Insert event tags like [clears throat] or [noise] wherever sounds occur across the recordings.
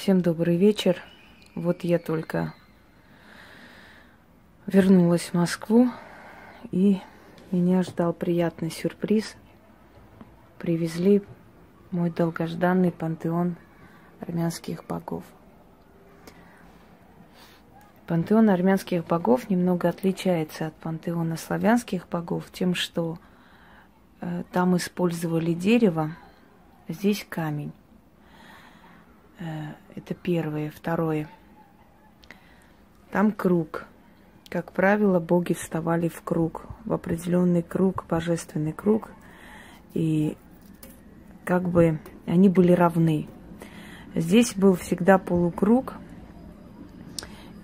Всем добрый вечер. Вот я только вернулась в Москву, и меня ждал приятный сюрприз. Привезли мой долгожданный пантеон армянских богов. Пантеон армянских богов немного отличается от пантеона славянских богов тем, что э, там использовали дерево, здесь камень. Э, это первое. Второе. Там круг. Как правило, боги вставали в круг, в определенный круг, божественный круг. И как бы они были равны. Здесь был всегда полукруг,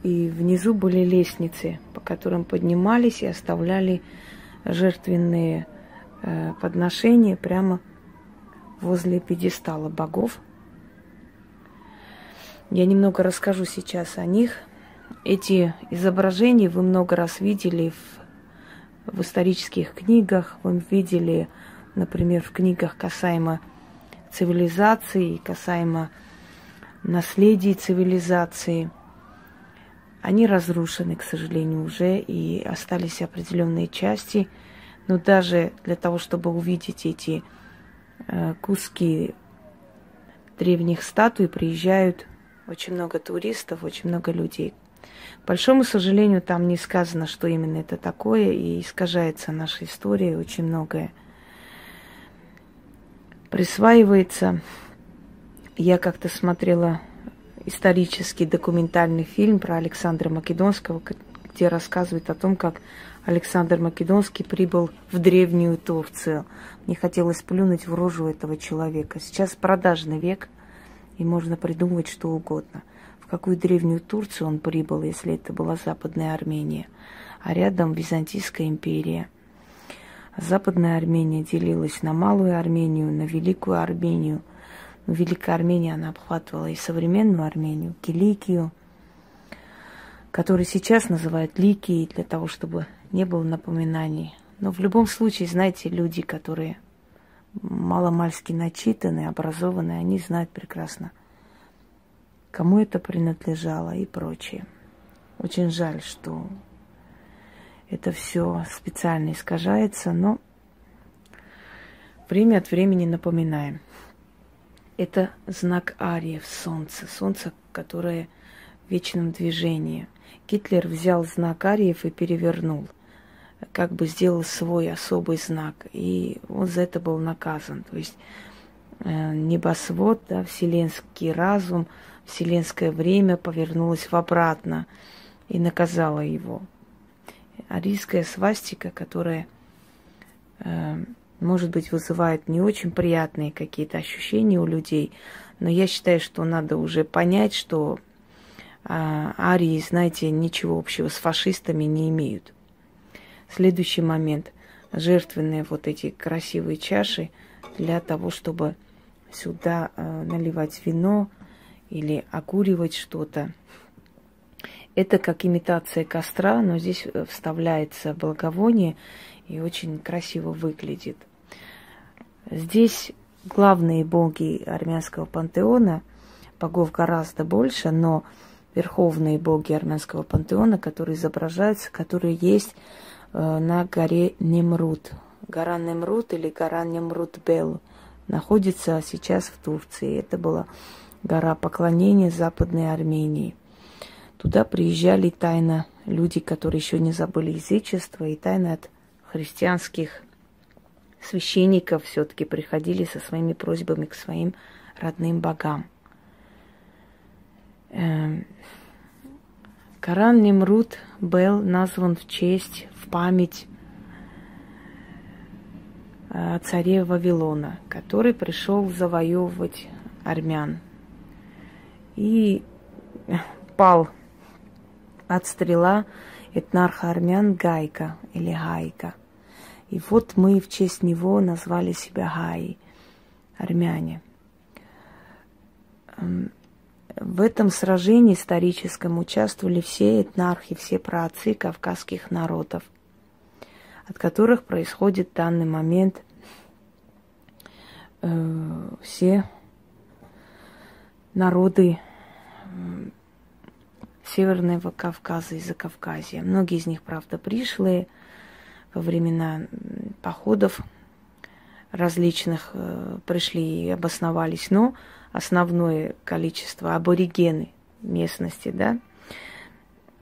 и внизу были лестницы, по которым поднимались и оставляли жертвенные э, подношения прямо возле пьедестала богов. Я немного расскажу сейчас о них. Эти изображения вы много раз видели в, в исторических книгах, вы видели, например, в книгах касаемо цивилизации, касаемо наследия цивилизации. Они разрушены, к сожалению, уже, и остались определенные части. Но даже для того, чтобы увидеть эти э, куски древних статуй, приезжают очень много туристов, очень много людей. К большому сожалению, там не сказано, что именно это такое, и искажается наша история, очень многое присваивается. Я как-то смотрела исторический документальный фильм про Александра Македонского, где рассказывает о том, как Александр Македонский прибыл в древнюю Турцию. Мне хотелось плюнуть в рожу этого человека. Сейчас продажный век – и можно придумывать что угодно. В какую древнюю Турцию он прибыл, если это была Западная Армения, а рядом Византийская империя. Западная Армения делилась на Малую Армению, на Великую Армению. Но Великая Армения, она обхватывала и современную Армению, Киликию, которую сейчас называют Ликией, для того, чтобы не было напоминаний. Но в любом случае, знаете, люди, которые маломальски начитанные, образованные, они знают прекрасно, кому это принадлежало и прочее. Очень жаль, что это все специально искажается, но время от времени напоминаем. Это знак Ариев, солнце, солнце, которое в вечном движении. Гитлер взял знак Ариев и перевернул как бы сделал свой особый знак, и он за это был наказан. То есть э, небосвод, да, вселенский разум, вселенское время повернулось в обратно и наказало его. Арийская свастика, которая, э, может быть, вызывает не очень приятные какие-то ощущения у людей, но я считаю, что надо уже понять, что э, арии, знаете, ничего общего с фашистами не имеют. Следующий момент. Жертвенные вот эти красивые чаши для того, чтобы сюда э, наливать вино или окуривать что-то. Это как имитация костра, но здесь э, вставляется благовоние и очень красиво выглядит. Здесь главные боги армянского пантеона, богов гораздо больше, но верховные боги армянского пантеона, которые изображаются, которые есть на горе Немрут. Гора Немрут или гора Немрут-Бел находится сейчас в Турции. Это была гора поклонения Западной Армении. Туда приезжали тайно люди, которые еще не забыли язычество, и тайно от христианских священников все-таки приходили со своими просьбами к своим родным богам. Эм, Коран Немрут был назван в честь, в память э, царе Вавилона, который пришел завоевывать армян. И пал от стрела этнарха армян Гайка или Гайка. И вот мы в честь него назвали себя Гаи, армяне. Эм, в этом сражении историческом участвовали все этнархи, все праотцы кавказских народов, от которых происходит в данный момент э, все народы Северного Кавказа и Закавказья. Многие из них, правда, пришли во времена походов различных, э, пришли и обосновались, но основное количество аборигены местности, да.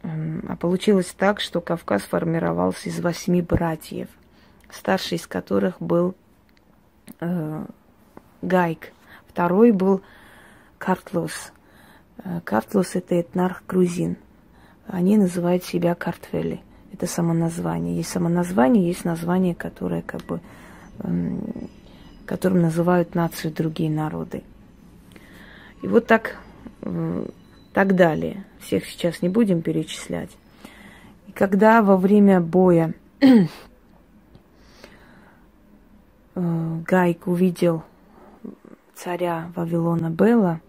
А получилось так, что Кавказ формировался из восьми братьев, старший из которых был э, Гайк, второй был Картлос. Э, Картлос – это этнарх грузин. Они называют себя картвели. Это самоназвание. Есть самоназвание, есть название, которое как бы, эм, которым называют нацию другие народы. И вот так, э, так далее. Всех сейчас не будем перечислять. И когда во время боя э, Гайк увидел царя Вавилона Бела,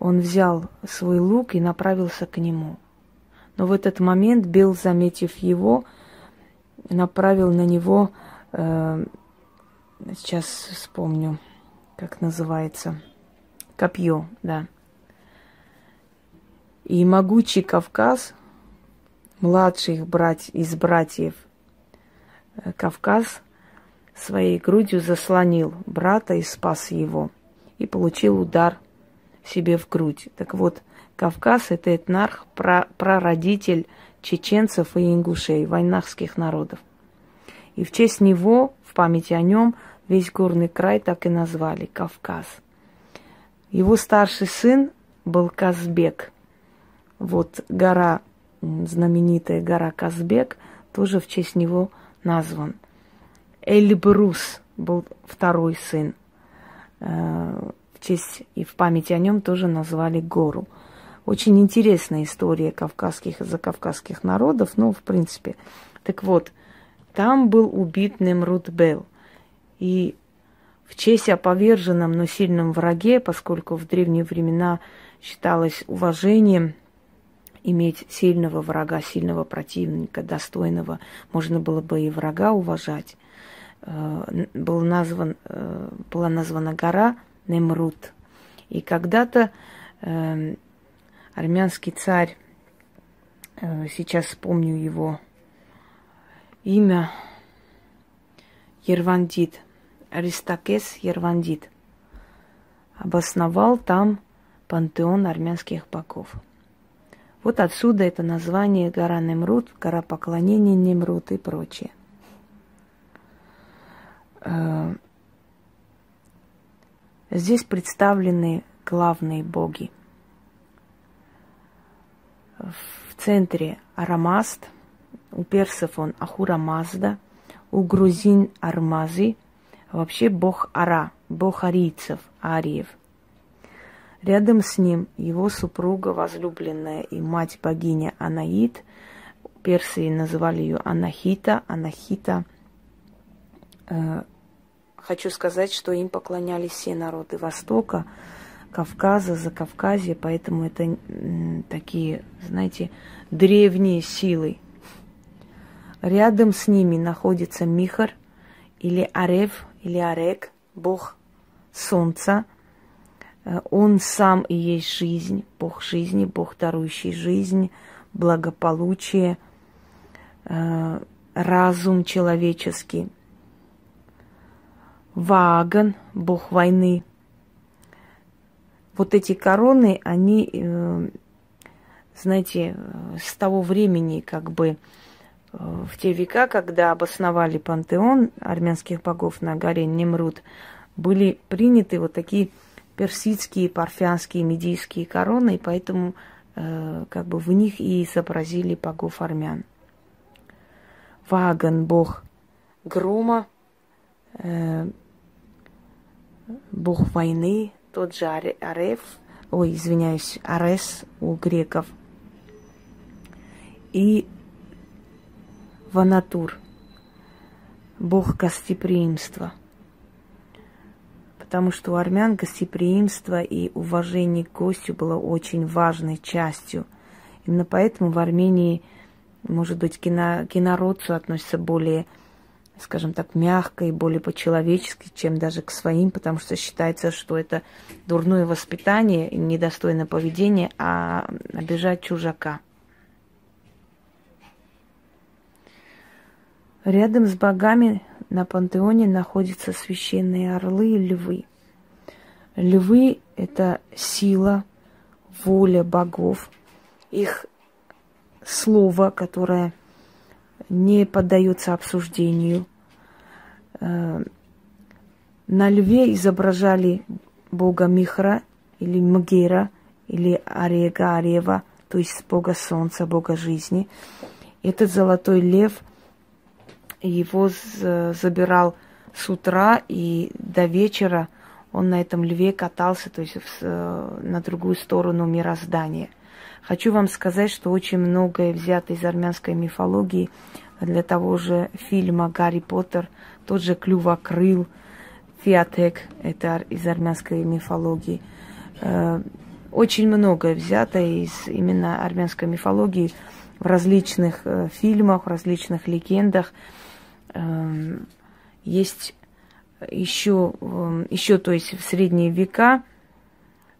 он взял свой лук и направился к нему. Но в этот момент Бел, заметив его, направил на него, э, сейчас вспомню, как называется, копье, да. И могучий Кавказ, младших брать, из братьев э, Кавказ, своей грудью заслонил брата и спас его, и получил удар себе в грудь. Так вот, Кавказ – это этнарх, прародитель чеченцев и ингушей, войнахских народов. И в честь него, в память о нем, весь горный край так и назвали – Кавказ. Его старший сын был Казбек. Вот гора, знаменитая гора Казбек, тоже в честь него назван. Эльбрус был второй сын э, честь и в память о нем тоже назвали гору. Очень интересная история кавказских и закавказских народов, ну, в принципе. Так вот, там был убит Немрут Бел. И в честь о поверженном, но сильном враге, поскольку в древние времена считалось уважением иметь сильного врага, сильного противника, достойного, можно было бы и врага уважать, э, был назван, э, была названа гора Немрут. И когда-то э, армянский царь, сейчас вспомню его имя, Ервандит, Аристакес Ервандит, обосновал там пантеон армянских богов. Вот отсюда это название гора Немрут, гора поклонения Немрут и прочее. Э, Здесь представлены главные боги. В центре Арамаст, у персов он Ахура Мазда, у грузин Армази, вообще бог Ара, бог арийцев, ариев. Рядом с ним его супруга, возлюбленная и мать богиня Анаид, персы называли ее Анахита, Анахита э, Хочу сказать, что им поклонялись все народы Востока, Кавказа, Закавказья, поэтому это такие, знаете, древние силы. Рядом с ними находится Михар или Арев, или бог солнца. Э, он сам и есть жизнь, бог жизни, бог дарующий жизнь, благополучие, э, разум человеческий – Ваган, бог войны. Вот эти короны, они, э, знаете, с того времени, как бы в те века, когда обосновали пантеон армянских богов на горе Немрут, были приняты вот такие персидские, парфянские, медийские короны, и поэтому э, как бы в них и изобразили богов армян. Ваган, бог грома, бог войны, тот же Ареф, ой, извиняюсь, Арес у греков. И Ванатур, бог гостеприимства. Потому что у армян гостеприимство и уважение к гостю было очень важной частью. Именно поэтому в Армении, может быть, к инородцу относятся более скажем так, мягко и более по-человечески, чем даже к своим, потому что считается, что это дурное воспитание, недостойное поведение, а обижать чужака. Рядом с богами на пантеоне находятся священные орлы и львы. Львы – это сила, воля богов, их слово, которое не поддается обсуждению. Э, на льве изображали бога Михра или Мгера или Арега Арева, то есть бога солнца, бога жизни. Этот золотой лев – его забирал с утра и до вечера он на этом льве катался, то есть в, на другую сторону мироздания. Хочу вам сказать, что очень многое взято из армянской мифологии для того же фильма «Гарри Поттер», тот же «Клювокрыл», «Фиатек» – это из армянской мифологии. Э, очень многое взято из именно армянской мифологии в различных э, фильмах, в различных легендах – есть еще, эм, еще, то есть в средние века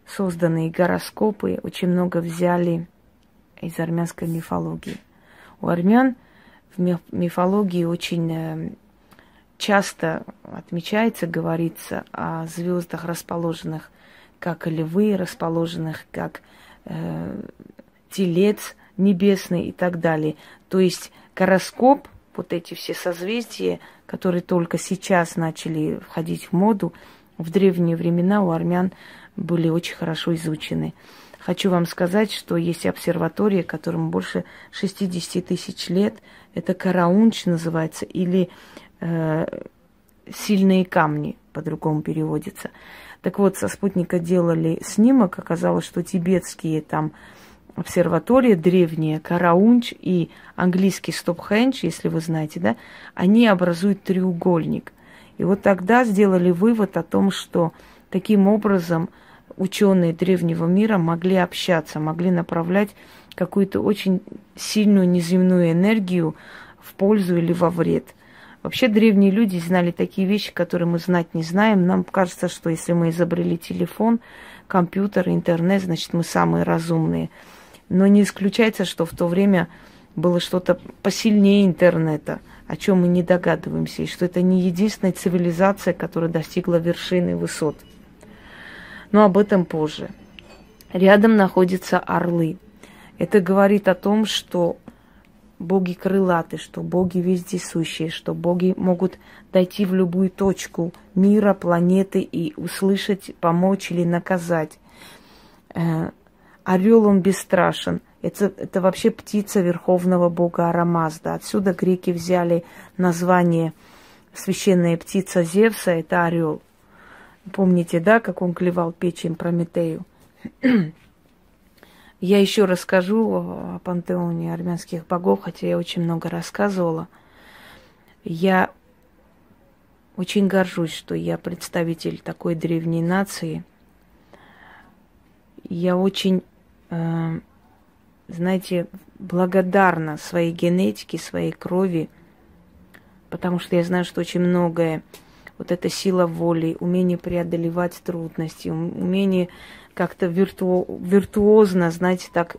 созданные гороскопы очень много взяли из армянской мифологии. У армян в мифологии очень эм, часто отмечается, говорится о звездах, расположенных как львы, расположенных как э, телец небесный и так далее. То есть гороскоп вот эти все созвездия, которые только сейчас начали входить в моду, в древние времена у армян были очень хорошо изучены. Хочу вам сказать, что есть обсерватория, которому больше 60 тысяч лет. Это Караунч называется, или э, сильные камни, по-другому переводится. Так вот, со спутника делали снимок, оказалось, что тибетские там обсерватория древняя, Караунч и английский Стопхендж, если вы знаете, да, они образуют треугольник. И вот тогда сделали вывод о том, что таким образом ученые древнего мира могли общаться, могли направлять какую-то очень сильную неземную энергию в пользу или во вред. Вообще древние люди знали такие вещи, которые мы знать не знаем. Нам кажется, что если мы изобрели телефон, компьютер, интернет, значит мы самые разумные. Но не исключается, что в то время было что-то посильнее интернета, о чем мы не догадываемся, и что это не единственная цивилизация, которая достигла вершины высот. Но об этом позже. Рядом находятся орлы. Это говорит о том, что боги крылаты, что боги вездесущие, что боги могут дойти в любую точку мира, планеты и услышать, помочь или наказать. Орел он бесстрашен. Это, это вообще птица верховного бога Арамазда. Отсюда греки взяли название священная птица Зевса, это орел. Помните, да, как он клевал печень Прометею? [clears throat] Я еще расскажу о пантеоне армянских богов, хотя я очень много рассказывала. Я очень горжусь, что я представитель такой древней нации. Я очень знаете, благодарна своей генетике, своей крови, потому что я знаю, что очень многое, вот эта сила воли, умение преодолевать трудности, умение как-то вирту, виртуозно, знаете, так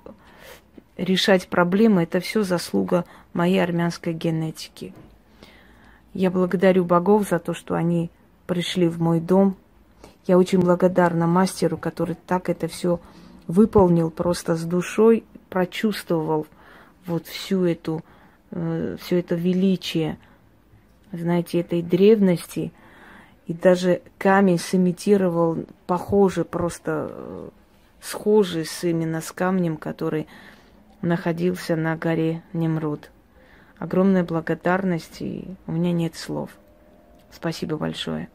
решать проблемы, это все заслуга моей армянской генетики. Я благодарю богов за то, что они пришли в мой дом. Я очень благодарна мастеру, который так это все выполнил просто с душой, прочувствовал вот всю эту, э, все это величие, знаете, этой древности, и даже камень сымитировал, похоже, просто э, схожий с именно с камнем, который находился на горе Немруд. Огромная благодарность, и у меня нет слов. Спасибо большое.